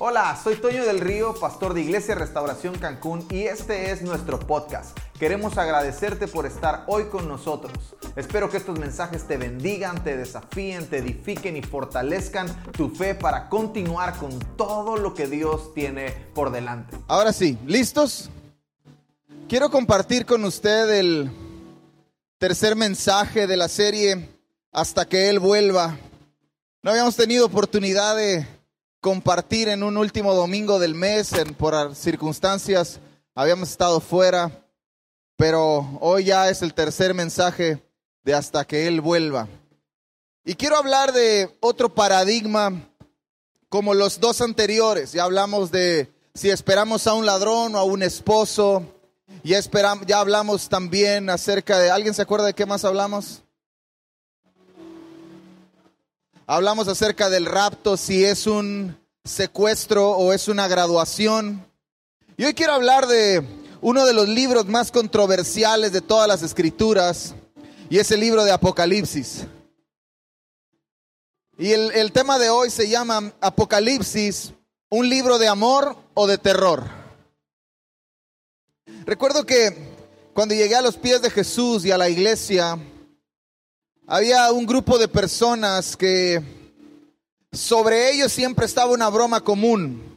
Hola, soy Toño del Río, pastor de Iglesia Restauración Cancún y este es nuestro podcast. Queremos agradecerte por estar hoy con nosotros. Espero que estos mensajes te bendigan, te desafíen, te edifiquen y fortalezcan tu fe para continuar con todo lo que Dios tiene por delante. Ahora sí, ¿listos? Quiero compartir con usted el tercer mensaje de la serie Hasta que Él vuelva. No habíamos tenido oportunidad de compartir en un último domingo del mes, en, por circunstancias habíamos estado fuera, pero hoy ya es el tercer mensaje de hasta que Él vuelva. Y quiero hablar de otro paradigma como los dos anteriores. Ya hablamos de si esperamos a un ladrón o a un esposo. Ya, esperamos, ya hablamos también acerca de... ¿Alguien se acuerda de qué más hablamos? Hablamos acerca del rapto, si es un secuestro o es una graduación. Y hoy quiero hablar de uno de los libros más controversiales de todas las escrituras, y es el libro de Apocalipsis. Y el, el tema de hoy se llama Apocalipsis, un libro de amor o de terror. Recuerdo que cuando llegué a los pies de Jesús y a la iglesia, había un grupo de personas que sobre ellos siempre estaba una broma común.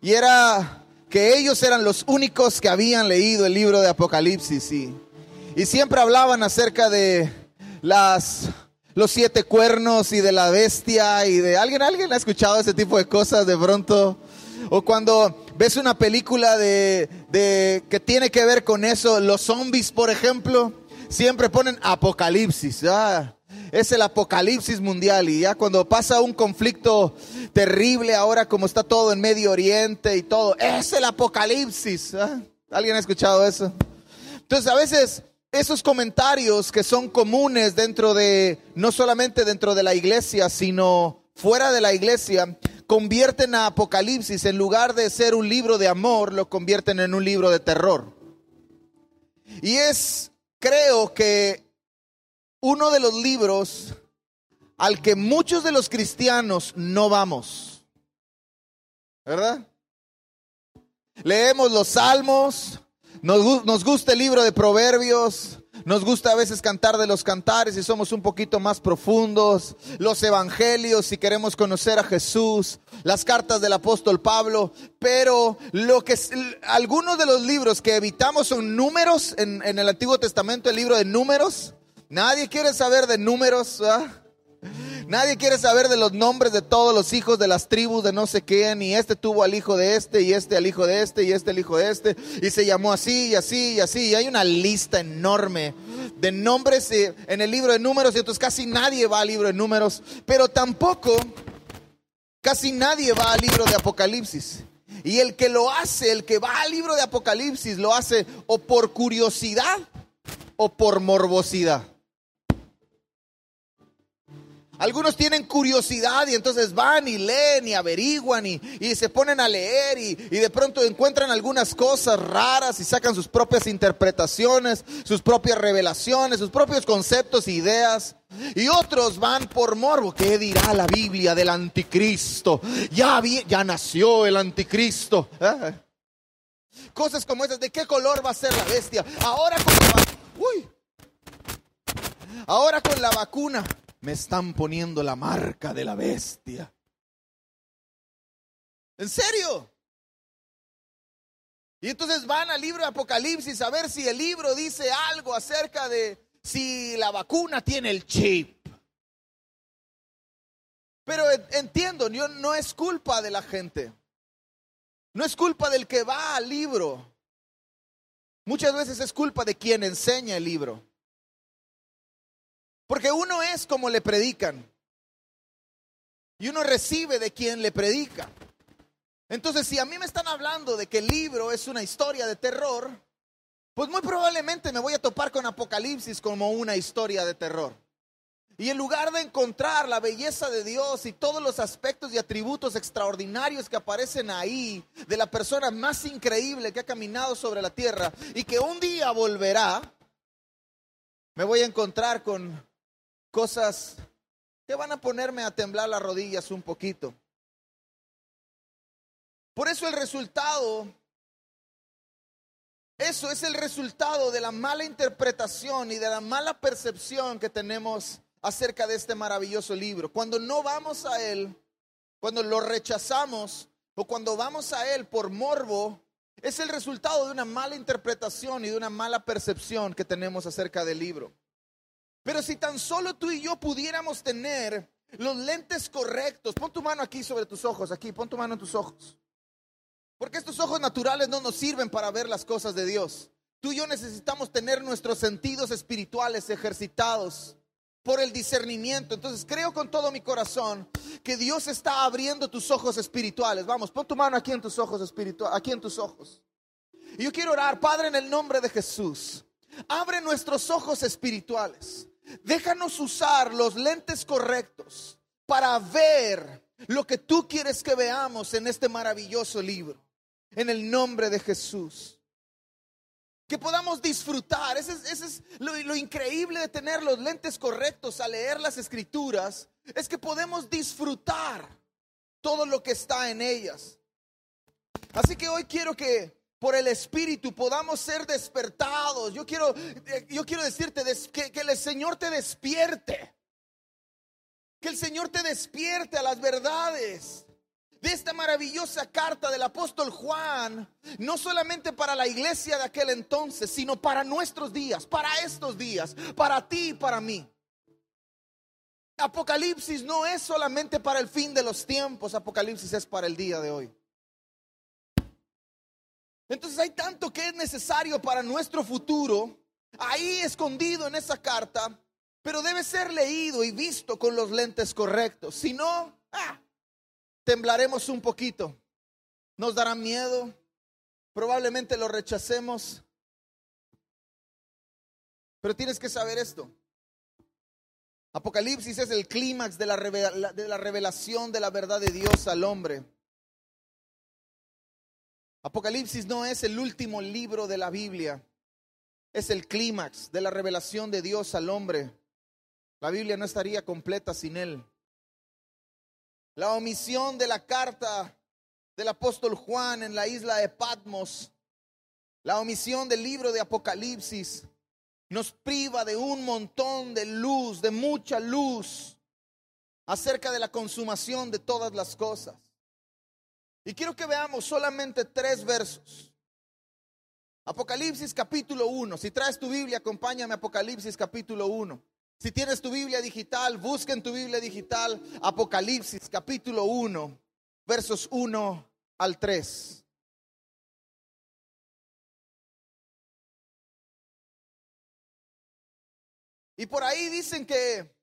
Y era que ellos eran los únicos que habían leído el libro de Apocalipsis. Y, siempre hablaban acerca de los siete cuernos y de la bestia. Y de alguien, alguien ha escuchado ese tipo de cosas de pronto. O cuando ves una película de, de que tiene que ver con eso, los zombies, por ejemplo siempre ponen apocalipsis. Es el apocalipsis mundial y ya cuando pasa un conflicto terrible ahora como está todo en Medio Oriente y todo, es el apocalipsis. ¿Alguien ha escuchado eso? Entonces a veces esos comentarios que son comunes dentro de, no solamente dentro de la iglesia, sino fuera de la iglesia, convierten a Apocalipsis, en lugar de ser un libro de amor, lo convierten en un libro de terror. Y es creo que uno de los libros al que muchos de los cristianos no vamos. ¿Verdad? Leemos los salmos, nos, nos, gusta el libro de proverbios, nos gusta a veces cantar de los cantares y somos un poquito más profundos, los evangelios si queremos conocer a Jesús, las cartas del apóstol Pablo, pero lo que algunos de los libros que evitamos son números en, en el Antiguo Testamento, el libro de números. Nadie quiere saber de números. Nadie quiere saber de los nombres de todos los hijos de las tribus de no sé quién, y este tuvo al hijo de este, y este al hijo de este, y este al hijo de este, y se llamó así, y así, y así. Y hay una lista enorme de nombres eh, en el libro de números, y entonces casi nadie va al libro de números, pero tampoco casi nadie va al libro de Apocalipsis. Y el que lo hace, el que va al libro de Apocalipsis, lo hace o por curiosidad o por morbosidad. Algunos tienen curiosidad y entonces van y leen y averiguan y, se ponen a leer y, de pronto encuentran algunas cosas raras y sacan sus propias interpretaciones, sus propias revelaciones, sus propios conceptos e ideas. Y otros van por morbo. ¿Qué dirá la Biblia del anticristo? Ya, nació el anticristo. ¿Eh? Cosas como esas. ¿De qué color va a ser la bestia? Ahora con la, uy, ahora con la vacuna me están poniendo la marca de la bestia. ¿En serio? Y entonces van al libro de Apocalipsis a ver si el libro dice algo acerca de si la vacuna tiene el chip. Pero entiendo, no es culpa de la gente. No es culpa del que va al libro. Muchas veces es culpa de quien enseña el libro. Porque uno es como le predican. Y uno recibe de quien le predica. Entonces, si a mí me están hablando de que el libro es una historia de terror, pues muy probablemente me voy a topar con Apocalipsis como una historia de terror. Y en lugar de encontrar la belleza de Dios y todos los aspectos y atributos extraordinarios que aparecen ahí, de la persona más increíble que ha caminado sobre la tierra y que un día volverá, me voy a encontrar con cosas que van a ponerme a temblar las rodillas un poquito. Por eso el resultado, eso es el resultado de la mala interpretación y de la mala percepción que tenemos acerca de este maravilloso libro. Cuando no vamos a él, cuando lo rechazamos o cuando vamos a él por morbo, es el resultado de una mala interpretación y de una mala percepción que tenemos acerca del libro. Pero si tan solo tú y yo pudiéramos tener los lentes correctos, pon tu mano aquí sobre tus ojos, aquí, pon tu mano en tus ojos. Porque estos ojos naturales no nos sirven para ver las cosas de Dios. Tú y yo necesitamos tener nuestros sentidos espirituales ejercitados por el discernimiento. Entonces creo con todo mi corazón que Dios está abriendo tus ojos espirituales. Vamos, pon tu mano aquí en tus ojos espirituales, aquí en tus ojos. Y yo quiero orar, Padre, en el nombre de Jesús. Abre nuestros ojos espirituales. Déjanos usar los lentes correctos para ver lo que tú quieres que veamos en este maravilloso libro. En el nombre de Jesús que podamos disfrutar. Ese es, lo, increíble de tener los lentes correctos a leer las escrituras, es que podemos disfrutar todo lo que está en ellas. Así que hoy quiero que por el Espíritu podamos ser despertados. Yo quiero, eh, yo quiero decirte que, que el Señor te despierte. Que el Señor te despierte a las verdades de esta maravillosa carta del apóstol Juan, no solamente para la iglesia de aquel entonces, sino para nuestros días, para estos días, para ti y para mí. Apocalipsis no es solamente para el fin de los tiempos, Apocalipsis es para el día de hoy. Entonces hay tanto que es necesario para nuestro futuro, ahí escondido en esa carta, pero debe ser leído y visto con los lentes correctos. Si no, ah, temblaremos un poquito, nos dará miedo, probablemente lo rechacemos. Pero tienes que saber esto. Apocalipsis es el clímax de la, de la revelación de la verdad de Dios al hombre. Apocalipsis no es el último libro de la Biblia, es el clímax de la revelación de Dios al hombre. La Biblia no estaría completa sin él. La omisión de la carta del apóstol Juan en la isla de Patmos, la omisión del libro de Apocalipsis, nos priva de un montón de luz, de mucha luz acerca de la consumación de todas las cosas. Y quiero que veamos solamente tres versos. Apocalipsis capítulo 1. Si traes tu Biblia, acompáñame a Apocalipsis capítulo 1. Si tienes tu Biblia digital, busca en tu Biblia digital Apocalipsis capítulo 1, versos 1 al 3. Y por ahí dicen que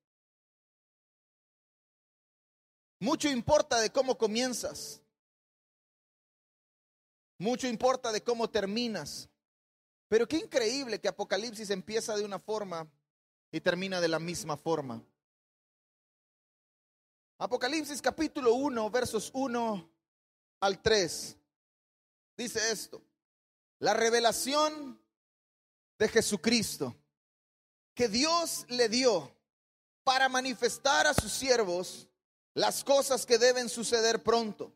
mucho importa de cómo comienzas. Mucho importa de cómo terminas. Pero qué increíble que Apocalipsis empieza de una forma y termina de la misma forma. Apocalipsis capítulo 1, versos 1 al 3. Dice esto. La revelación de Jesucristo que Dios le dio para manifestar a sus siervos las cosas que deben suceder pronto.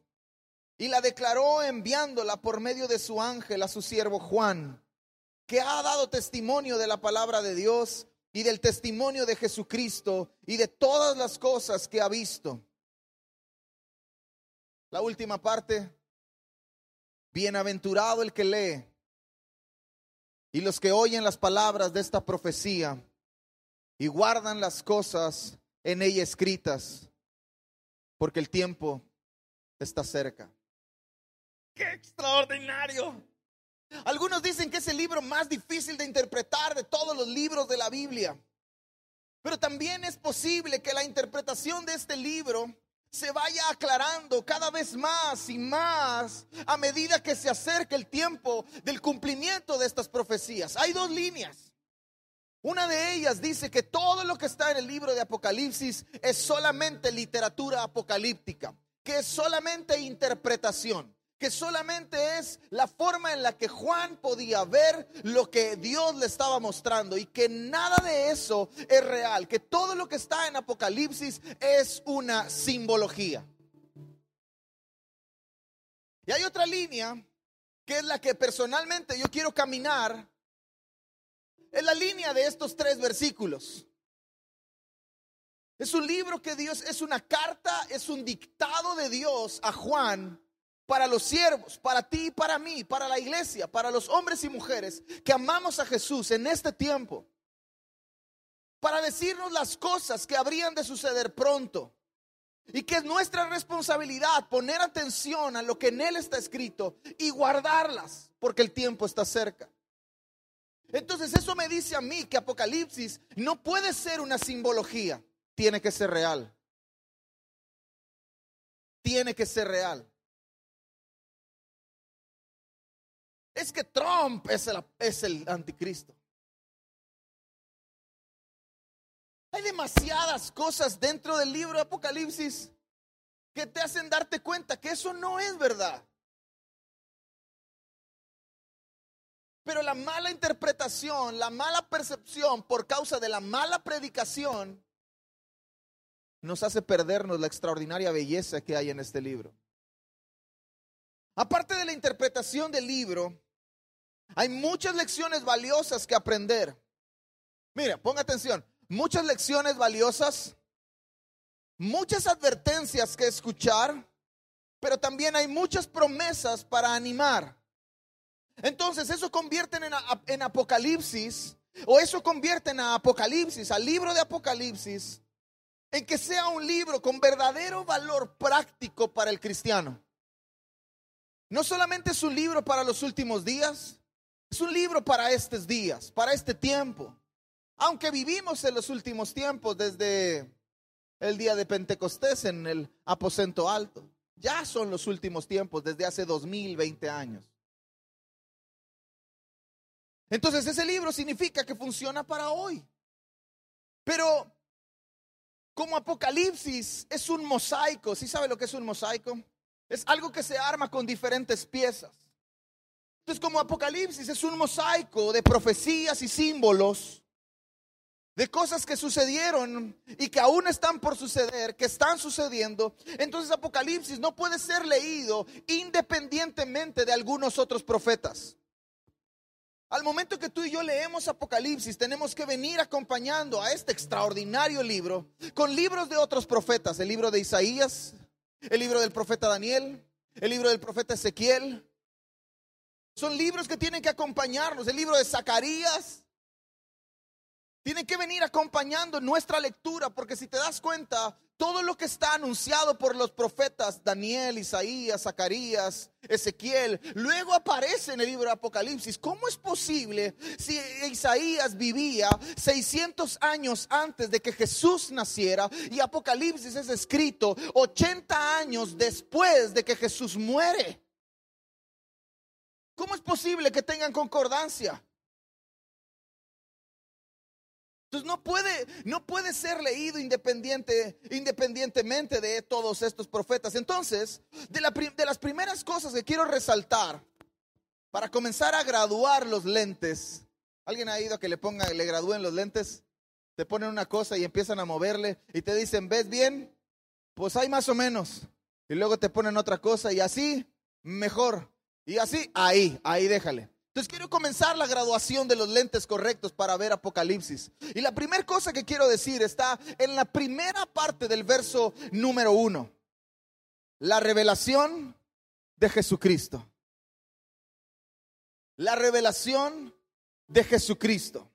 Y la declaró enviándola por medio de su ángel a su siervo Juan, que ha dado testimonio de la palabra de Dios y del testimonio de Jesucristo y de todas las cosas que ha visto. La última parte, bienaventurado el que lee y los que oyen las palabras de esta profecía y guardan las cosas en ella escritas, porque el tiempo está cerca. ¡Qué extraordinario! Algunos dicen que es el libro más difícil de interpretar de todos los libros de la Biblia. Pero también es posible que la interpretación de este libro se vaya aclarando cada vez más y más a medida que se acerca el tiempo del cumplimiento de estas profecías. Hay dos líneas. Una de ellas dice que todo lo que está en el libro de Apocalipsis es solamente literatura apocalíptica, que es solamente interpretación que solamente es la forma en la que Juan podía ver lo que Dios le estaba mostrando y que nada de eso es real, que todo lo que está en Apocalipsis es una simbología. Y hay otra línea que es la que personalmente yo quiero caminar. Es la línea de estos tres versículos. Es un libro que Dios, es una carta, es un dictado de Dios a Juan para los siervos, para ti y para mí, para la iglesia, para los hombres y mujeres que amamos a Jesús en este tiempo. Para decirnos las cosas que habrían de suceder pronto. Y que es nuestra responsabilidad poner atención a lo que en Él está escrito y guardarlas, porque el tiempo está cerca. Entonces eso me dice a mí que Apocalipsis no puede ser una simbología, tiene que ser real. Tiene que ser real. Es que Trump es el, es el anticristo. Hay demasiadas cosas dentro del libro de Apocalipsis que te hacen darte cuenta que eso no es verdad. Pero la mala interpretación, la mala percepción por causa de la mala predicación nos hace perdernos la extraordinaria belleza que hay en este libro. Aparte de la interpretación del libro, hay muchas lecciones valiosas que aprender. Mira, ponga atención muchas lecciones valiosas, muchas advertencias que escuchar, pero también hay muchas promesas para animar. Entonces eso convierte en, en Apocalipsis, o eso convierte en Apocalipsis, al libro de Apocalipsis, en que sea un libro con verdadero valor práctico para el cristiano. No solamente es un libro para los últimos días, es un libro para estos días, para este tiempo. Aunque vivimos en los últimos tiempos desde el día de Pentecostés en el aposento alto, ya son los últimos tiempos desde hace 2020 años. Entonces ese libro significa que funciona para hoy. Pero como Apocalipsis es un mosaico, ¿sí sabe lo que es un mosaico? Es algo que se arma con diferentes piezas. Entonces como Apocalipsis es un mosaico de profecías y símbolos, de cosas que sucedieron y que aún están por suceder, que están sucediendo, entonces Apocalipsis no puede ser leído independientemente de algunos otros profetas. Al momento que tú y yo leemos Apocalipsis, tenemos que venir acompañando a este extraordinario libro con libros de otros profetas, el libro de Isaías, el libro del profeta Daniel, el libro del profeta Ezequiel. Son libros que tienen que acompañarnos, el libro de Zacarías, tiene que venir acompañando nuestra lectura, porque si te das cuenta, todo lo que está anunciado por los profetas, Daniel, Isaías, Zacarías, Ezequiel, luego aparece en el libro de Apocalipsis. ¿Cómo es posible si Isaías vivía 600 años antes de que Jesús naciera y Apocalipsis es escrito 80 años después de que Jesús muere? ¿Cómo es posible que tengan concordancia? Entonces no puede, no puede ser leído independiente, independientemente de todos estos profetas. Entonces, de, la, de las primeras cosas que quiero resaltar para comenzar a graduar los lentes, ¿alguien ha ido a que le ponga, le gradúen los lentes? Te ponen una cosa y empiezan a moverle y te dicen, ¿ves bien? Pues hay más o menos. Y luego te ponen otra cosa y así, mejor. Y así, ahí, ahí déjale. Entonces quiero comenzar la graduación de los lentes correctos para ver Apocalipsis. Y la primera cosa que quiero decir está en la primera parte del verso número uno. La revelación de Jesucristo. La revelación de Jesucristo.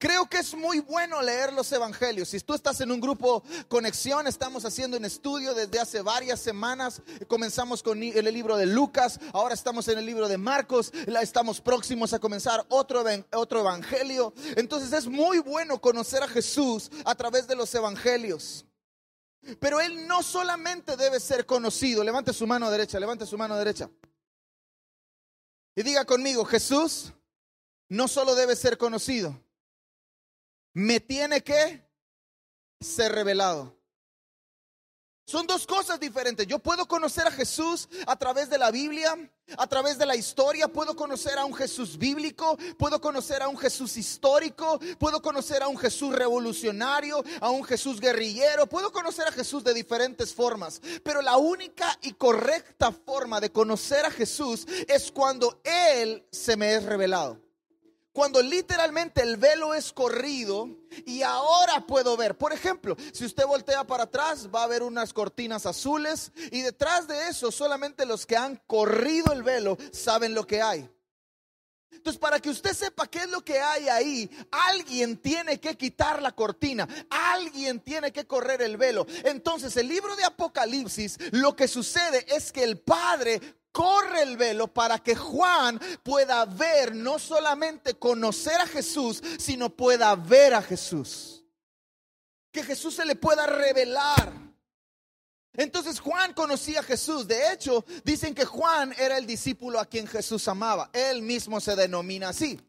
Creo que es muy bueno leer los evangelios. Si tú estás en un grupo conexión, estamos haciendo un estudio desde hace varias semanas. Comenzamos con el libro de Lucas, ahora estamos en el libro de Marcos, estamos próximos a comenzar otro, otro evangelio. Entonces es muy bueno conocer a Jesús a través de los evangelios. Pero Él no solamente debe ser conocido. Levante su mano derecha, levante su mano derecha. Y diga conmigo, Jesús no solo debe ser conocido me tiene que ser revelado. Son dos cosas diferentes. Yo puedo conocer a Jesús a través de la Biblia, a través de la historia. Puedo conocer a un Jesús bíblico, puedo conocer a un Jesús histórico, puedo conocer a un Jesús revolucionario, a un Jesús guerrillero. Puedo conocer a Jesús de diferentes formas. Pero la única y correcta forma de conocer a Jesús es cuando Él se me es revelado. Cuando literalmente el velo es corrido y ahora puedo ver. Por ejemplo, si usted voltea para atrás, va a ver unas cortinas azules y detrás de eso solamente los que han corrido el velo saben lo que hay. Entonces, para que usted sepa qué es lo que hay ahí, alguien tiene que quitar la cortina, alguien tiene que correr el velo. Entonces, el libro de Apocalipsis, lo que sucede es que el Padre corre el velo para que Juan pueda ver, no solamente conocer a Jesús, sino pueda ver a Jesús. Que Jesús se le pueda revelar. Entonces Juan conocía a Jesús. De hecho, dicen que Juan era el discípulo a quien Jesús amaba. Él mismo se denomina así.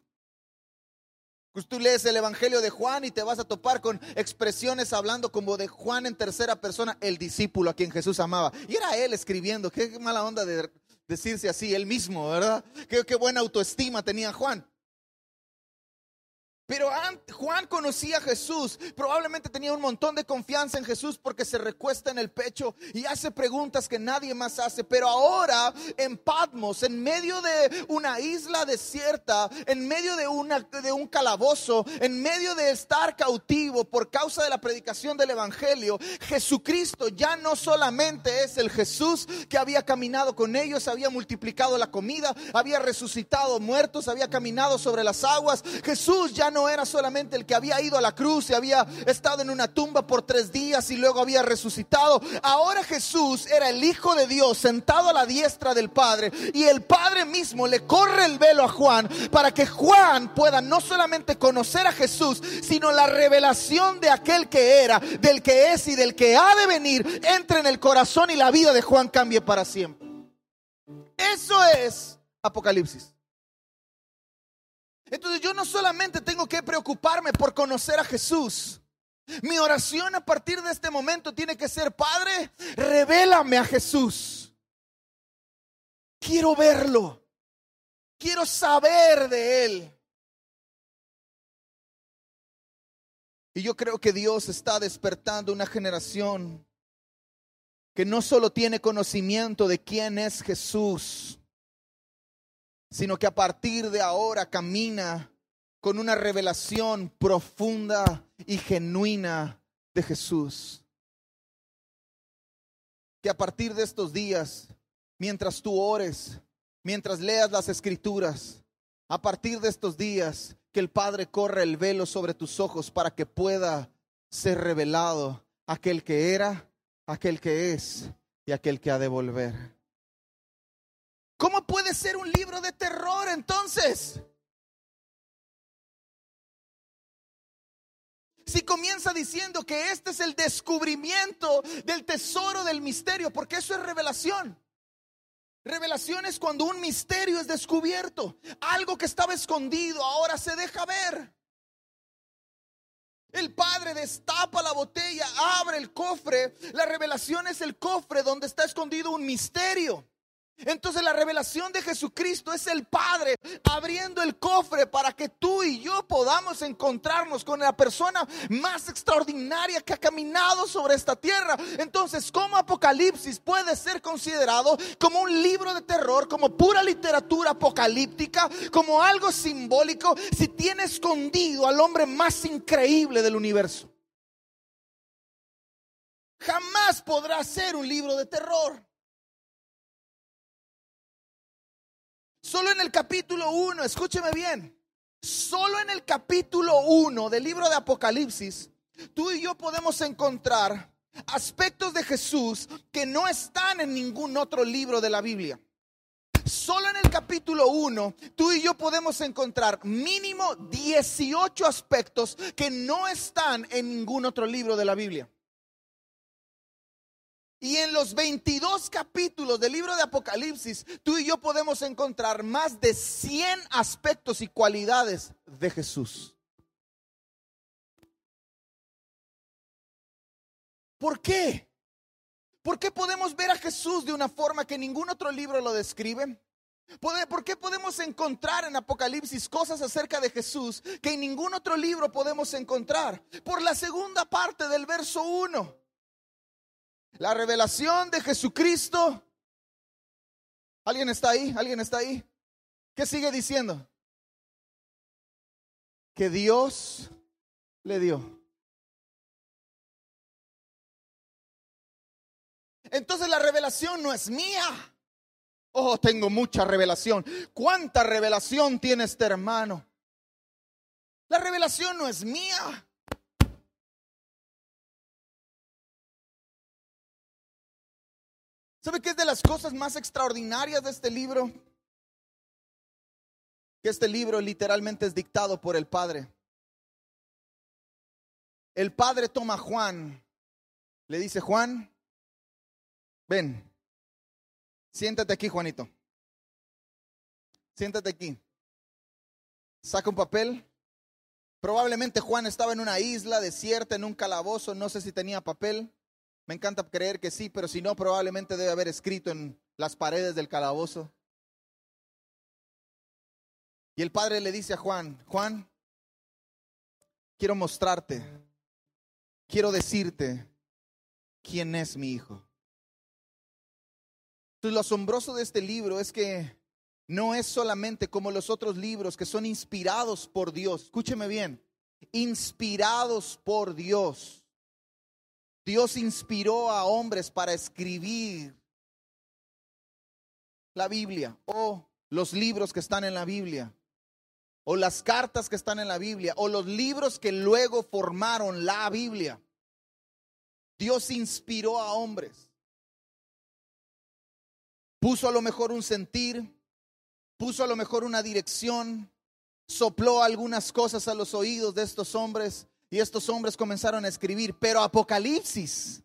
Pues tú lees el Evangelio de Juan y te vas a topar con expresiones hablando como de Juan en tercera persona, el discípulo a quien Jesús amaba. Y era él escribiendo. Qué mala onda de decirse así él mismo, ¿verdad? Qué, qué buena autoestima tenía Juan. Pero Juan conocía a Jesús, probablemente tenía un montón de confianza en Jesús porque se recuesta en el pecho y hace preguntas que nadie más hace. Pero ahora en Patmos, en medio de una isla desierta, en medio de, una, de un calabozo, en medio de estar cautivo por causa de la predicación del Evangelio, Jesucristo ya no solamente es el Jesús que había caminado con ellos, había multiplicado la comida, había resucitado muertos, había caminado sobre las aguas. Jesús ya no era solamente el que había ido a la cruz y había estado en una tumba por tres días y luego había resucitado. Ahora Jesús era el Hijo de Dios sentado a la diestra del Padre y el Padre mismo le corre el velo a Juan para que Juan pueda no solamente conocer a Jesús, sino la revelación de aquel que era, del que es y del que ha de venir, entre en el corazón y la vida de Juan cambie para siempre. Eso es Apocalipsis. Entonces yo no solamente tengo que preocuparme por conocer a Jesús. Mi oración a partir de este momento tiene que ser, Padre, revélame a Jesús. Quiero verlo. Quiero saber de Él. Y yo creo que Dios está despertando una generación que no solo tiene conocimiento de quién es Jesús, sino que a partir de ahora camina con una revelación profunda y genuina de Jesús. Que a partir de estos días, mientras tú ores, mientras leas las escrituras, a partir de estos días, que el Padre corre el velo sobre tus ojos para que pueda ser revelado aquel que era, aquel que es y aquel que ha de volver. ¿Cómo puede ser un libro de terror entonces? Si comienza diciendo que este es el descubrimiento del tesoro del misterio, porque eso es revelación. Revelación es cuando un misterio es descubierto. Algo que estaba escondido ahora se deja ver. El Padre destapa la botella, abre el cofre. La revelación es el cofre donde está escondido un misterio. Entonces la revelación de Jesucristo es el Padre abriendo el cofre para que tú y yo podamos encontrarnos con la persona más extraordinaria que ha caminado sobre esta tierra. Entonces, ¿cómo Apocalipsis puede ser considerado como un libro de terror, como pura literatura apocalíptica, como algo simbólico, si tiene escondido al hombre más increíble del universo? Jamás podrá ser un libro de terror. Solo en el capítulo 1, escúcheme bien, solo en el capítulo 1 del libro de Apocalipsis, tú y yo podemos encontrar aspectos de Jesús que no están en ningún otro libro de la Biblia. Solo en el capítulo 1, tú y yo podemos encontrar mínimo 18 aspectos que no están en ningún otro libro de la Biblia. Y en los 22 capítulos del libro de Apocalipsis, tú y yo podemos encontrar más de 100 aspectos y cualidades de Jesús. ¿Por qué? ¿Por qué podemos ver a Jesús de una forma que ningún otro libro lo describe? ¿Por qué podemos encontrar en Apocalipsis cosas acerca de Jesús que en ningún otro libro podemos encontrar? Por la segunda parte del verso 1. La revelación de Jesucristo. ¿Alguien está ahí? ¿Alguien está ahí? ¿Qué sigue diciendo? Que Dios le dio. Entonces la revelación no es mía. Oh, tengo mucha revelación. ¿Cuánta revelación tiene este hermano? La revelación no es mía. ¿Sabe qué es de las cosas más extraordinarias de este libro? Que este libro literalmente es dictado por el Padre. El Padre toma a Juan, le dice, Juan, Ven, siéntate aquí, Juanito. Siéntate aquí. Saca un papel. Probablemente Juan estaba en una isla desierta, en un calabozo, no sé si tenía papel. Me encanta creer que sí, pero si no, probablemente debe haber escrito en las paredes del calabozo. Y el padre le dice a Juan, Juan, quiero mostrarte, quiero decirte quién es mi hijo. Entonces, lo asombroso de este libro es que no es solamente como los otros libros que son inspirados por Dios. Escúcheme bien, inspirados por Dios. Dios inspiró a hombres para escribir la Biblia o los libros que están en la Biblia o las cartas que están en la Biblia o los libros que luego formaron la Biblia. Dios inspiró a hombres puso a lo mejor un sentir, puso a lo mejor una dirección, sopló algunas cosas a los oídos de estos hombres y estos hombres comenzaron a escribir. Pero Apocalipsis,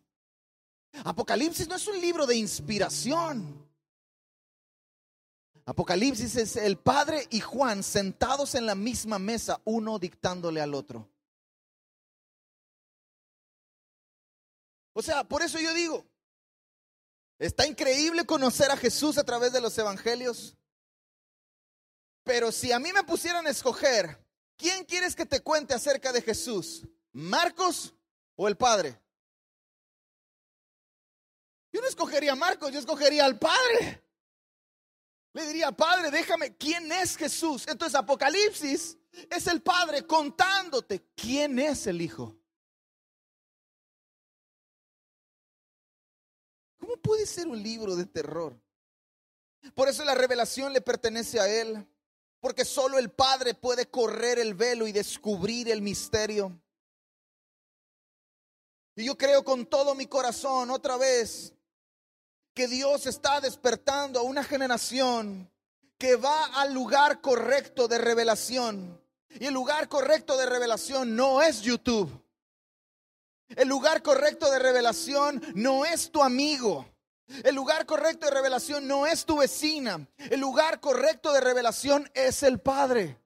Apocalipsis no es un libro de inspiración. Apocalipsis es el Padre y Juan sentados en la misma mesa, uno dictándole al otro. O sea, por eso yo digo, Está increíble conocer a Jesús a través de los evangelios. Pero si a mí me pusieran a escoger, ¿quién quieres que te cuente acerca de Jesús? ¿Marcos o el Padre? Yo no escogería a Marcos, yo escogería al Padre. Le diría, Padre, déjame, ¿quién es Jesús? Entonces Apocalipsis es el Padre contándote quién es el Hijo. ¿Cómo puede ser un libro de terror? Por eso la revelación le pertenece a Él, porque solo el Padre puede correr el velo y descubrir el misterio. Y yo creo con todo mi corazón otra vez que Dios está despertando a una generación que va al lugar correcto de revelación. Y el lugar correcto de revelación no es YouTube. El lugar correcto de revelación no es tu amigo. El lugar correcto de revelación no es tu vecina. El lugar correcto de revelación es el Padre.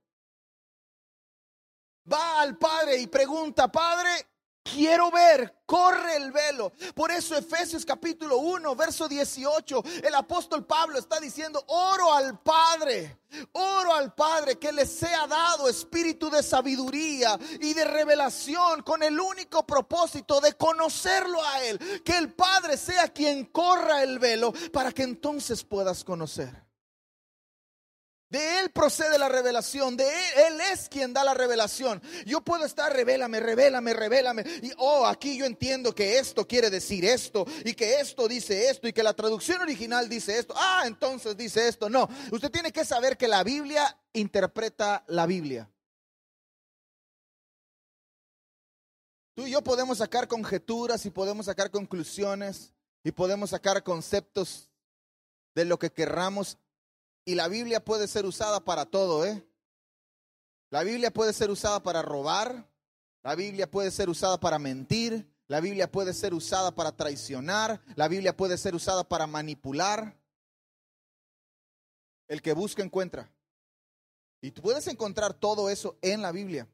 Va al Padre y pregunta, Padre, Quiero ver, corre el velo. Por eso Efesios capítulo 1, verso 18, el apóstol Pablo está diciendo, oro al Padre, oro al Padre que le sea dado espíritu de sabiduría y de revelación con el único propósito de conocerlo a Él. Que el Padre sea quien corra el velo para que entonces puedas conocer. De Él procede la revelación, de él, él, es quien da la revelación. Yo puedo estar, revélame, revélame, revélame. Y, oh, aquí yo entiendo que esto quiere decir esto, y que esto dice esto, y que la traducción original dice esto. Ah, entonces dice esto. No, usted tiene que saber que la Biblia interpreta la Biblia. Tú y yo podemos sacar conjeturas y podemos sacar conclusiones y podemos sacar conceptos de lo que querramos y la Biblia puede ser usada para todo, ¿eh? La Biblia puede ser usada para robar, la Biblia puede ser usada para mentir, la Biblia puede ser usada para traicionar, la Biblia puede ser usada para manipular. El que busca encuentra. Y tú puedes encontrar todo eso en la Biblia.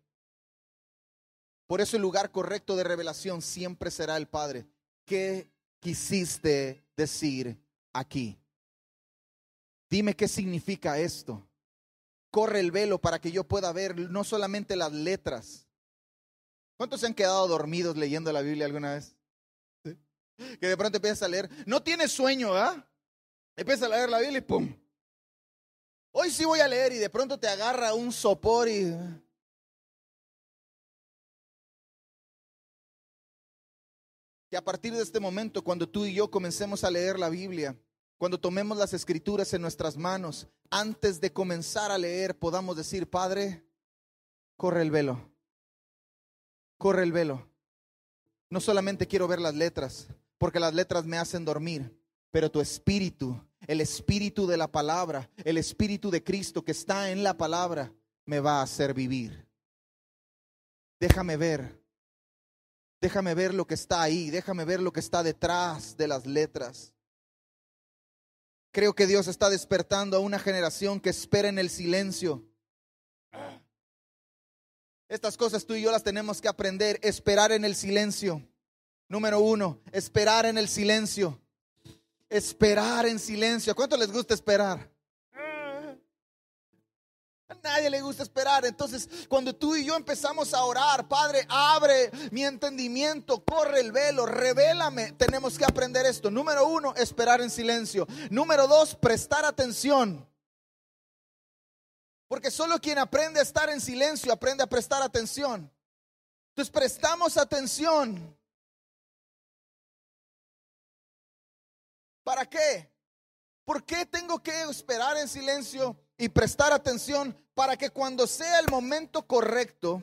Por eso el lugar correcto de revelación siempre será el Padre. ¿Qué quisiste decir aquí? Dime qué significa esto. Corre el velo para que yo pueda ver no solamente las letras. ¿Cuántos se han quedado dormidos leyendo la Biblia alguna vez? Que de pronto empiezas a leer. No tienes sueño, ¿ah? Empiezas a leer la Biblia y ¡pum! Hoy sí voy a leer y de pronto te agarra un sopor y... Que a partir de este momento, cuando tú y yo comencemos a leer la Biblia, cuando tomemos las escrituras en nuestras manos, antes de comenzar a leer, podamos decir, Padre, corre el velo, corre el velo. No solamente quiero ver las letras, porque las letras me hacen dormir, pero tu espíritu, el espíritu de la palabra, el espíritu de Cristo que está en la palabra, me va a hacer vivir. Déjame ver, déjame ver lo que está ahí, déjame ver lo que está detrás de las letras. Creo que Dios está despertando a una generación que espera en el silencio. Estas cosas tú y yo las tenemos que aprender, esperar en el silencio. Número uno, esperar en el silencio. Esperar en silencio. ¿Cuánto les gusta esperar? A nadie le gusta esperar. Entonces, cuando tú y yo empezamos a orar, Padre, abre mi entendimiento, corre el velo, revélame. Tenemos que aprender esto. Número uno, esperar en silencio. Número dos, prestar atención. Porque solo quien aprende a estar en silencio aprende a prestar atención. Entonces, prestamos atención. ¿Para qué? ¿Por qué tengo que esperar en silencio? Y prestar atención para que cuando sea el momento correcto,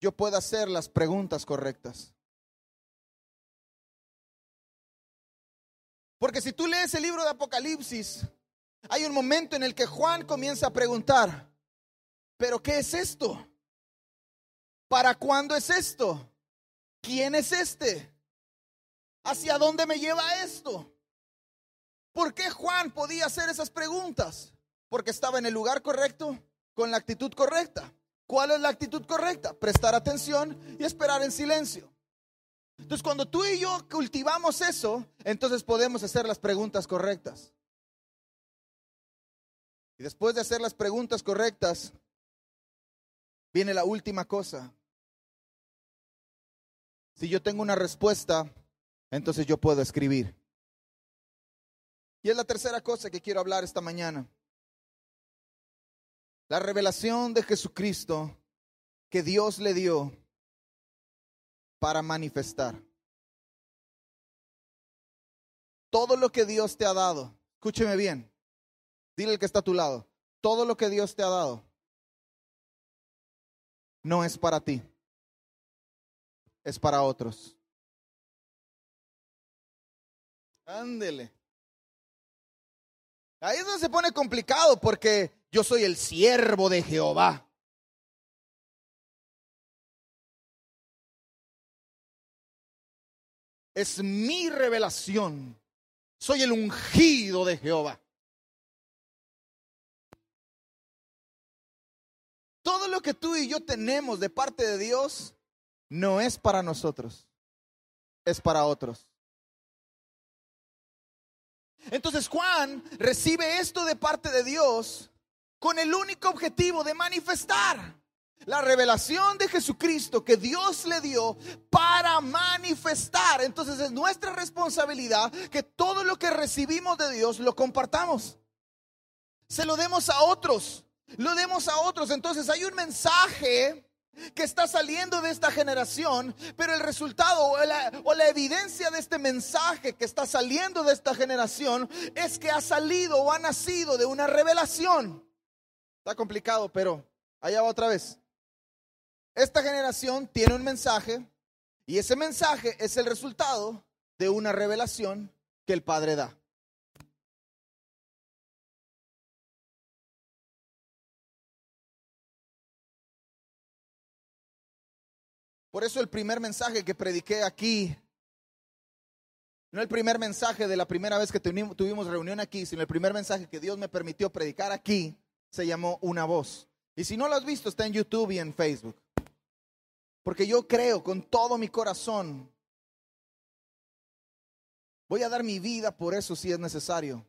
yo pueda hacer las preguntas correctas. Porque si tú lees el libro de Apocalipsis, hay un momento en el que Juan comienza a preguntar, ¿pero qué es esto? ¿Para cuándo es esto? ¿Quién es este? ¿Hacia dónde me lleva esto? ¿Por qué Juan podía hacer esas preguntas? Porque estaba en el lugar correcto, con la actitud correcta. ¿Cuál es la actitud correcta? Prestar atención y esperar en silencio. Entonces, cuando tú y yo cultivamos eso, entonces podemos hacer las preguntas correctas. Y después de hacer las preguntas correctas, viene la última cosa. Si yo tengo una respuesta, entonces yo puedo escribir. Y es la tercera cosa que quiero hablar esta mañana. La revelación de Jesucristo que Dios le dio para manifestar. Todo lo que Dios te ha dado, escúcheme bien, dile el que está a tu lado, todo lo que Dios te ha dado no es para ti, es para otros. Ándele. Ahí es donde se pone complicado porque yo soy el siervo de Jehová. Es mi revelación. Soy el ungido de Jehová. Todo lo que tú y yo tenemos de parte de Dios no es para nosotros, es para otros. Entonces Juan recibe esto de parte de Dios con el único objetivo de manifestar la revelación de Jesucristo que Dios le dio para manifestar. Entonces es nuestra responsabilidad que todo lo que recibimos de Dios lo compartamos. Se lo demos a otros. Lo demos a otros. Entonces hay un mensaje que está saliendo de esta generación, pero el resultado o la, evidencia de este mensaje que está saliendo de esta generación es que ha salido o ha nacido de una revelación. Está complicado, pero allá va otra vez. Esta generación tiene un mensaje y ese mensaje es el resultado de una revelación que el Padre da. Por eso el primer mensaje que prediqué aquí, no el primer mensaje de la primera vez que tuvimos reunión aquí, sino el primer mensaje que Dios me permitió predicar aquí, se llamó Una voz. Y si no lo has visto, está en YouTube y en Facebook. Porque yo creo con todo mi corazón Voy a dar mi vida por eso si es necesario.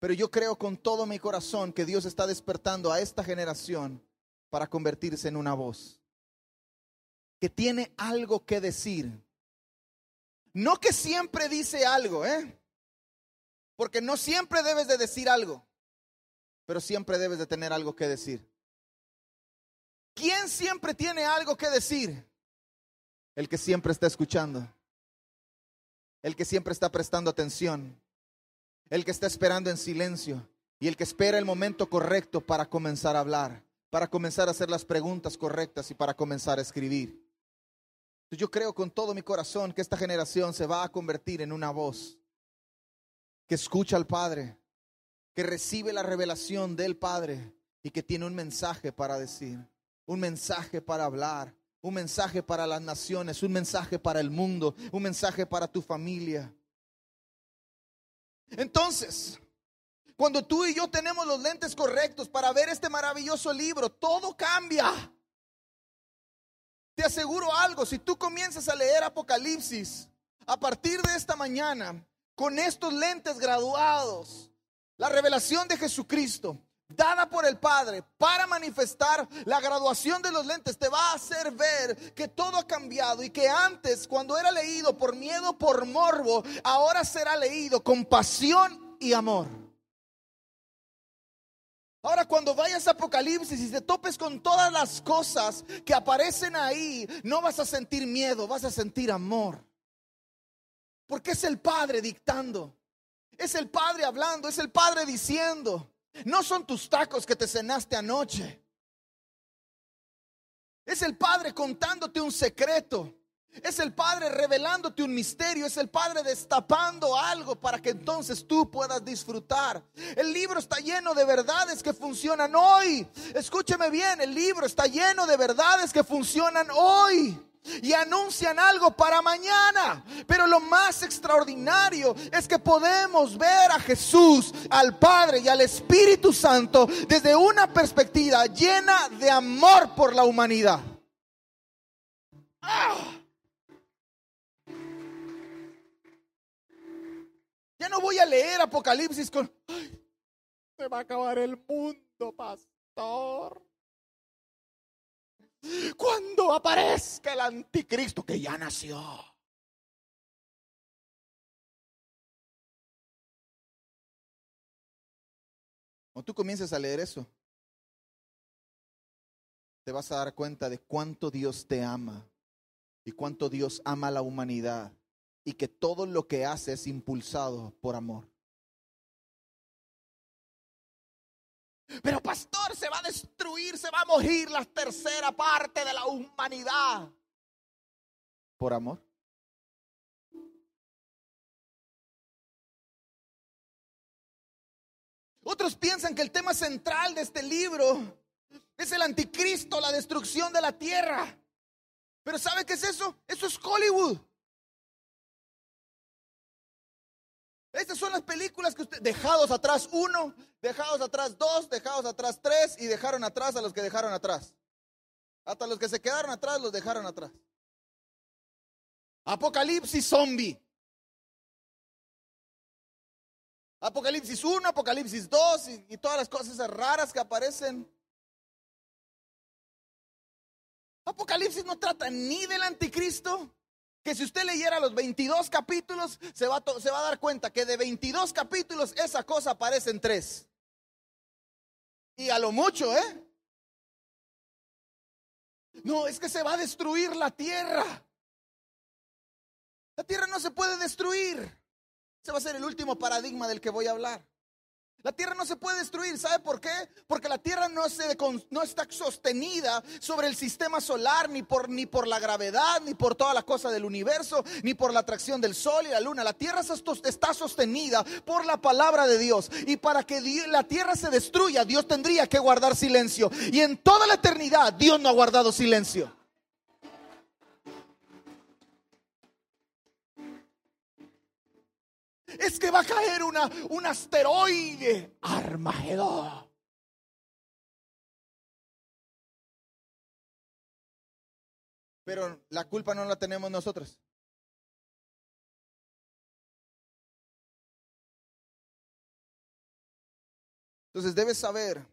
Pero yo creo con todo mi corazón que Dios está despertando a esta generación para convertirse en una voz. Que tiene algo que decir. No que siempre dice algo, ¿eh? Porque no siempre debes de decir algo, pero siempre debes de tener algo que decir. ¿Quién siempre tiene algo que decir? El que siempre está escuchando. El que siempre está prestando atención. El que está esperando en silencio. Y el que espera el momento correcto para comenzar a hablar. Para comenzar a hacer las preguntas correctas y para comenzar a escribir. Yo creo con todo mi corazón que esta generación se va a convertir en una voz que escucha al Padre, que recibe la revelación del Padre y que tiene un mensaje para decir, un mensaje para hablar, un mensaje para las naciones, un mensaje para el mundo, un mensaje para tu familia. Entonces, cuando tú y yo tenemos los lentes correctos para ver este maravilloso libro, todo cambia. Te aseguro algo, si tú comienzas a leer Apocalipsis a partir de esta mañana con estos lentes graduados, la revelación de Jesucristo, dada por el Padre para manifestar la graduación de los lentes, te va a hacer ver que todo ha cambiado y que antes, cuando era leído por miedo, por morbo, ahora será leído con pasión y amor. Ahora cuando vayas a Apocalipsis y te topes con todas las cosas que aparecen ahí, no vas a sentir miedo, vas a sentir amor. Porque es el Padre dictando, es el Padre hablando, es el Padre diciendo. No son tus tacos que te cenaste anoche. Es el Padre contándote un secreto. Es el Padre revelándote un misterio, es el Padre destapando algo para que entonces tú puedas disfrutar. El libro está lleno de verdades que funcionan hoy. Escúcheme bien, el libro está lleno de verdades que funcionan hoy y anuncian algo para mañana. Pero lo más extraordinario es que podemos ver a Jesús, al Padre y al Espíritu Santo desde una perspectiva llena de amor por la humanidad. ¡Ah! Ya no voy a leer Apocalipsis con... se va a acabar el mundo, pastor cuando aparezca el anticristo que ya nació. Cuando tú comiences a leer eso, te vas a dar cuenta de cuánto Dios te ama y cuánto Dios ama a la humanidad y que todo lo que hace es impulsado por amor. Pero pastor, se va a destruir, se va a morir la tercera parte de la humanidad. ¿Por amor? Otros piensan que el tema central de este libro es el anticristo, la destrucción de la tierra. Pero ¿sabe qué es eso? Eso es Hollywood. Estas son las películas que usted, dejados atrás uno, dejados atrás dos, dejados atrás tres y dejaron atrás a los que dejaron atrás. Hasta los que se quedaron atrás los dejaron atrás. Apocalipsis zombie. Apocalipsis 1, Apocalipsis 2 y, y, todas las cosas raras que aparecen. Apocalipsis no trata ni del anticristo, que si usted leyera los 22 capítulos, se va, se va a dar cuenta que de 22 capítulos esa cosa aparece en tres. Y a lo mucho, ¿eh? No, es que se va a destruir la tierra. La tierra no se puede destruir. Ese va a ser el último paradigma del que voy a hablar. La tierra no se puede destruir, ¿sabe por qué? Porque la tierra no, se, no está sostenida sobre el sistema solar, ni por, ni por la gravedad, ni por toda la cosa del universo, ni por la atracción del sol y la luna. La tierra está sostenida por la palabra de Dios. Y para que la tierra se destruya, Dios tendría que guardar silencio. Y en toda la eternidad, Dios no ha guardado silencio. Es que va a caer una, un asteroide. Armagedón. Pero la culpa no la tenemos nosotros. Entonces debes saber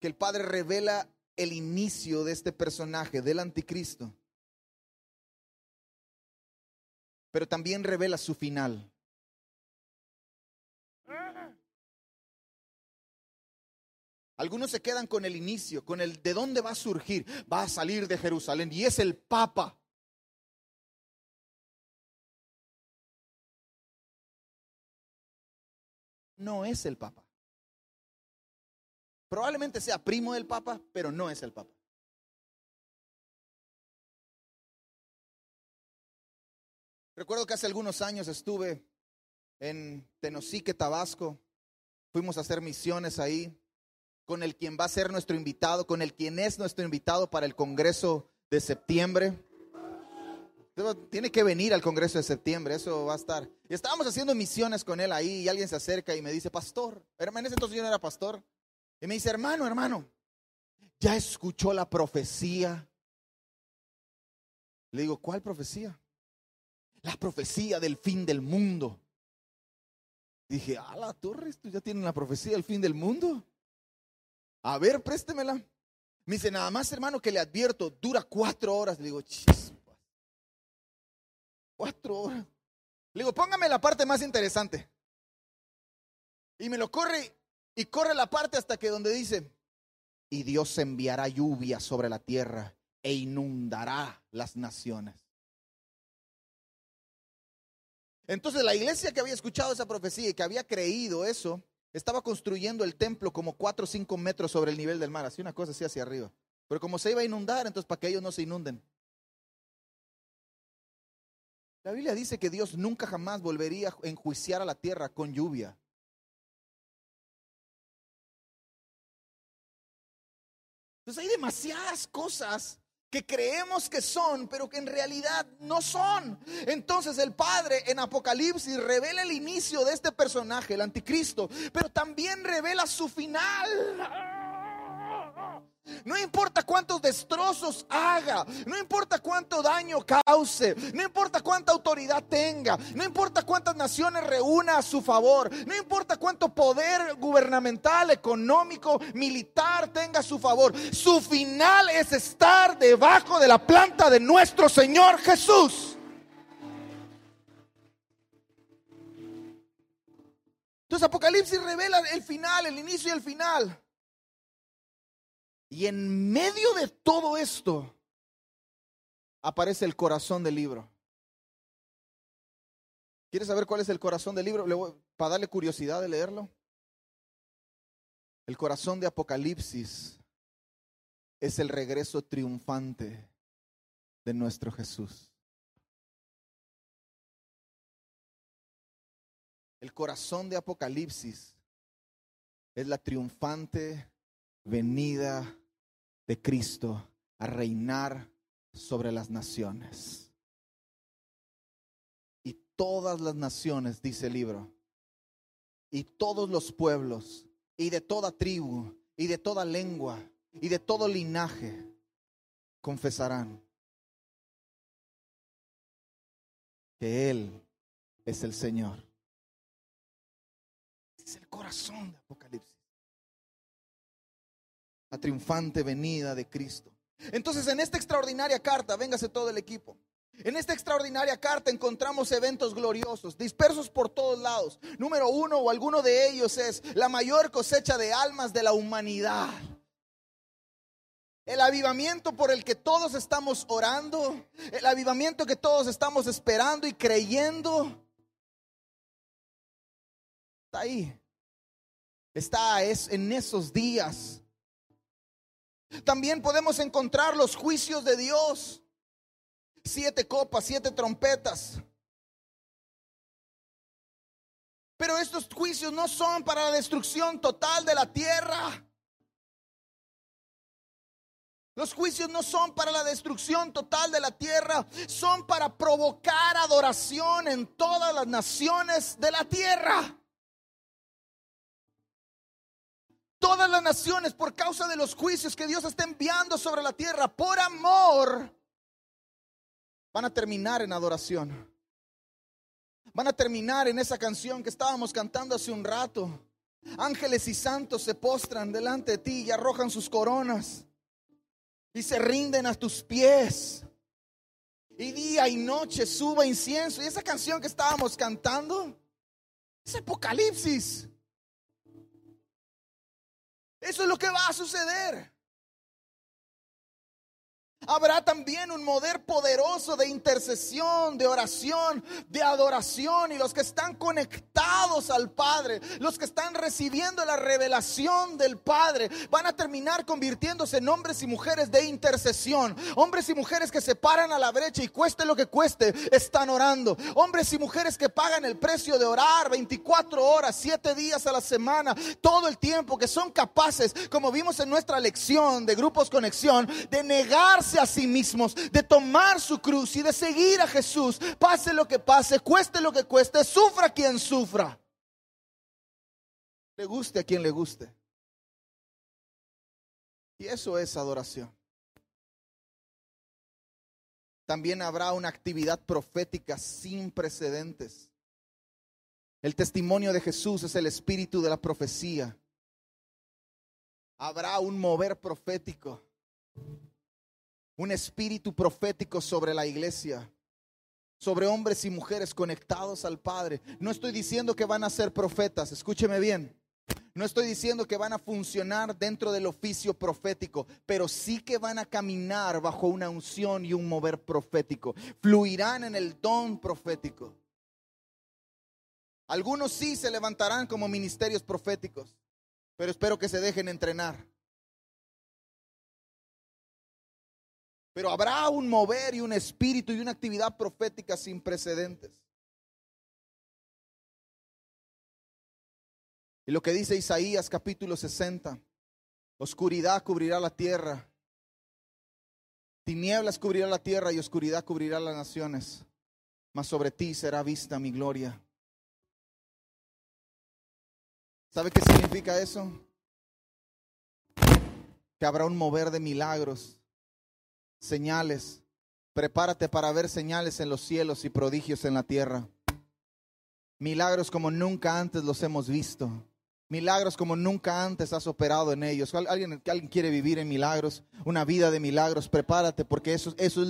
que el Padre revela el inicio de este personaje, del anticristo. Pero también revela su final. Algunos se quedan con el inicio, con el de dónde va a surgir. Va a salir de Jerusalén y es el Papa. No es el Papa. Probablemente sea primo del Papa, pero no es el Papa. Recuerdo que hace algunos años estuve en Tenosique, Tabasco. Fuimos a hacer misiones ahí con el quien va a ser nuestro invitado, con el quien es nuestro invitado para el Congreso de septiembre. Tiene que venir al Congreso de septiembre, eso va a estar. Y estábamos haciendo misiones con él ahí y alguien se acerca y me dice, pastor, en ese entonces yo no era pastor, y me dice, hermano, hermano, ¿ya escuchó la profecía? Le digo, ¿cuál profecía? La profecía del fin del mundo. Dije, a la torre, ¿tú ya tienen la profecía del fin del mundo? A ver, préstemela. Me dice, nada más, hermano, que le advierto, dura cuatro horas. Le digo, chispas. Cuatro horas. Le digo, póngame la parte más interesante. Y me lo corre y corre la parte hasta que donde dice, y Dios enviará lluvia sobre la tierra e inundará las naciones. Entonces la iglesia que había escuchado esa profecía y que había creído eso, estaba construyendo el templo como cuatro o cinco metros sobre el nivel del mar, así una cosa así hacia arriba. Pero como se iba a inundar, entonces para que ellos no se inunden. La Biblia dice que Dios nunca jamás volvería a enjuiciar a la tierra con lluvia. Entonces hay demasiadas cosas que creemos que son, pero que en realidad no son. Entonces el Padre en Apocalipsis revela el inicio de este personaje, el anticristo, pero también revela su final. No importa cuántos destrozos haga, no importa cuánto daño cause, no importa cuánta autoridad tenga, no importa cuántas naciones reúna a su favor, no importa cuánto poder gubernamental, económico, militar tenga a su favor. Su final es estar debajo de la planta de nuestro Señor Jesús. Entonces Apocalipsis revela el final, el inicio y el final. Y en medio de todo esto aparece el corazón del libro. ¿Quieres saber cuál es el corazón del libro? para darle curiosidad de leerlo. El corazón de Apocalipsis es el regreso triunfante de nuestro Jesús. El corazón de Apocalipsis es la triunfante venida de Cristo a reinar sobre las naciones. Y todas las naciones, dice el libro, y todos los pueblos, y de toda tribu, y de toda lengua, y de todo linaje, confesarán que Él es el Señor. Es el corazón de Apocalipsis triunfante venida de Cristo. Entonces, en esta extraordinaria carta, véngase todo el equipo. En esta extraordinaria carta encontramos eventos gloriosos, dispersos por todos lados. Número uno o alguno de ellos es la mayor cosecha de almas de la humanidad. El avivamiento por el que todos estamos orando, el avivamiento que todos estamos esperando y creyendo, está ahí. Está es en esos días también podemos encontrar los juicios de Dios. Siete copas, siete trompetas. Pero estos juicios no son para la destrucción total de la tierra. Los juicios no son para la destrucción total de la tierra, son para provocar adoración en todas las naciones de la tierra. Todas las naciones por causa de los juicios que Dios está enviando sobre la tierra por amor van a terminar en adoración. Van a terminar en esa canción que estábamos cantando hace un rato. Ángeles y santos se postran delante de ti y arrojan sus coronas y se rinden a tus pies. Y día y noche suba incienso. Y esa canción que estábamos cantando es Apocalipsis. Eso es lo que va a suceder. Habrá también un mover poderoso de intercesión, de oración, de adoración. Y los que están conectados al Padre, los que están recibiendo la revelación del Padre, van a terminar convirtiéndose en hombres y mujeres de intercesión. Hombres y mujeres que se paran a la brecha y cueste lo que cueste, están orando. Hombres y mujeres que pagan el precio de orar 24 horas, 7 días a la semana, todo el tiempo, que son capaces, como vimos en nuestra lección de grupos conexión, de negarse a sí mismos, de tomar su cruz y de seguir a Jesús, pase lo que pase, cueste lo que cueste, sufra quien sufra. Le guste a quien le guste. Y eso es adoración. También habrá una actividad profética sin precedentes. El testimonio de Jesús es el espíritu de la profecía. Habrá un mover profético un espíritu profético sobre la iglesia, sobre hombres y mujeres conectados al Padre. No estoy diciendo que van a ser profetas, escúcheme bien. No estoy diciendo que van a funcionar dentro del oficio profético, pero sí que van a caminar bajo una unción y un mover profético. Fluirán en el don profético. Algunos sí se levantarán como ministerios proféticos, pero espero que se dejen entrenar. Pero habrá un mover y un espíritu y una actividad profética sin precedentes. Y lo que dice Isaías capítulo 60, oscuridad cubrirá la tierra, tinieblas cubrirá la tierra y oscuridad cubrirá las naciones, mas sobre ti será vista mi gloria. ¿Sabe qué significa eso? Que habrá un mover de milagros señales. Prepárate para ver señales en los cielos y prodigios en la tierra. Milagros como nunca antes los hemos visto. Milagros como nunca antes has operado en ellos. ¿Alguien, alguien quiere vivir en milagros? Una vida de milagros. Prepárate porque eso, eso es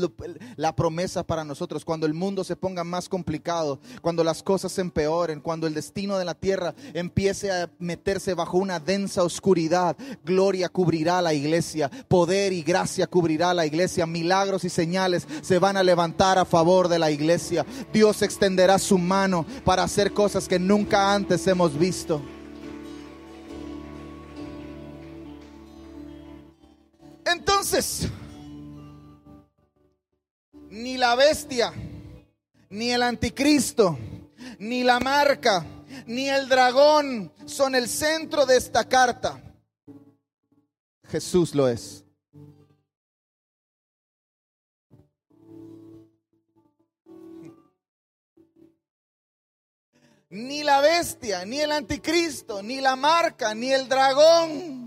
la promesa para nosotros. Cuando el mundo se ponga más complicado, cuando las cosas se empeoren, cuando el destino de la tierra empiece a meterse bajo una densa oscuridad, gloria cubrirá la iglesia. Poder y gracia cubrirá la iglesia. Milagros y señales se van a levantar a favor de la iglesia. Dios extenderá su mano para hacer cosas que nunca antes hemos visto. Ni la bestia, ni el anticristo, ni la marca, ni el dragón son el centro de esta carta. Jesús lo es. Ni la bestia, ni el anticristo, ni la marca, ni el dragón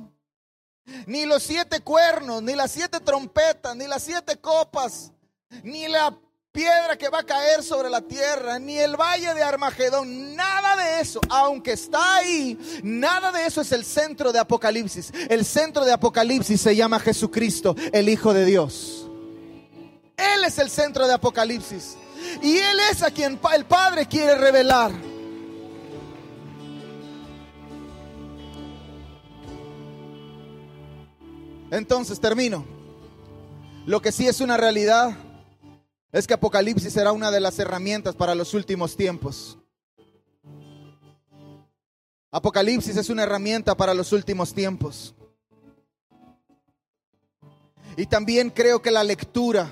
ni los siete cuernos, ni las siete trompetas, ni las siete copas, ni la piedra que va a caer sobre la tierra, ni el valle de Armagedón, nada de eso, aunque está ahí, nada de eso es el centro de Apocalipsis. El centro de Apocalipsis se llama Jesucristo, el Hijo de Dios. Él es el centro de Apocalipsis. Y Él es a quien el Padre quiere revelar. Entonces termino. Lo que sí es una realidad es que Apocalipsis será una de las herramientas para los últimos tiempos. Apocalipsis es una herramienta para los últimos tiempos. Y también creo que la lectura,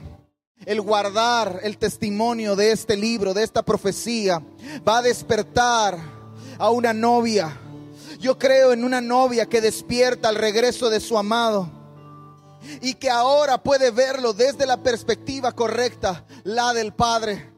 el guardar el testimonio de este libro, de esta profecía, va a despertar a una novia. Yo creo en una novia que despierta al regreso de su amado y que ahora puede verlo desde la perspectiva correcta, la del Padre.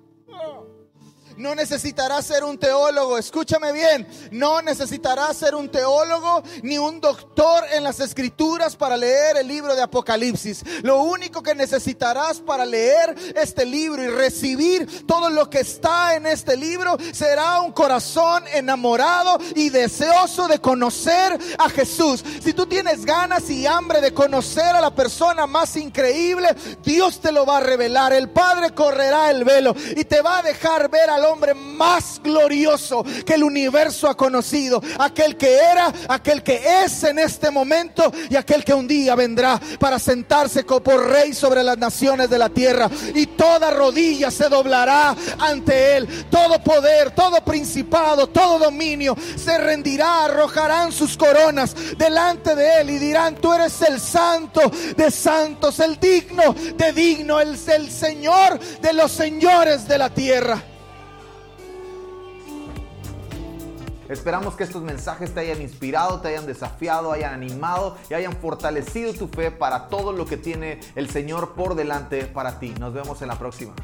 No necesitarás ser un teólogo, escúchame bien, no necesitarás ser un teólogo ni un doctor en las escrituras para leer el libro de Apocalipsis. Lo único que necesitarás para leer este libro y recibir todo lo que está en este libro será un corazón enamorado y deseoso de conocer a Jesús. Si tú tienes ganas y hambre de conocer a la persona más increíble, Dios te lo va a revelar. El Padre correrá el velo y te va a dejar ver al hombre más glorioso que el universo ha conocido. Aquel que era, aquel que es en este momento y aquel que un día vendrá para sentarse por rey sobre las naciones de la tierra. Y toda rodilla se doblará ante él. Todo poder, todo principado, todo dominio se rendirá, arrojarán sus coronas delante de él y dirán, tú eres el santo de santos, el digno de digno, el, el Señor de los señores de la tierra. Esperamos que estos mensajes te hayan inspirado, te hayan desafiado, hayan animado y hayan fortalecido tu fe para todo lo que tiene el Señor por delante para ti. Nos vemos en la próxima.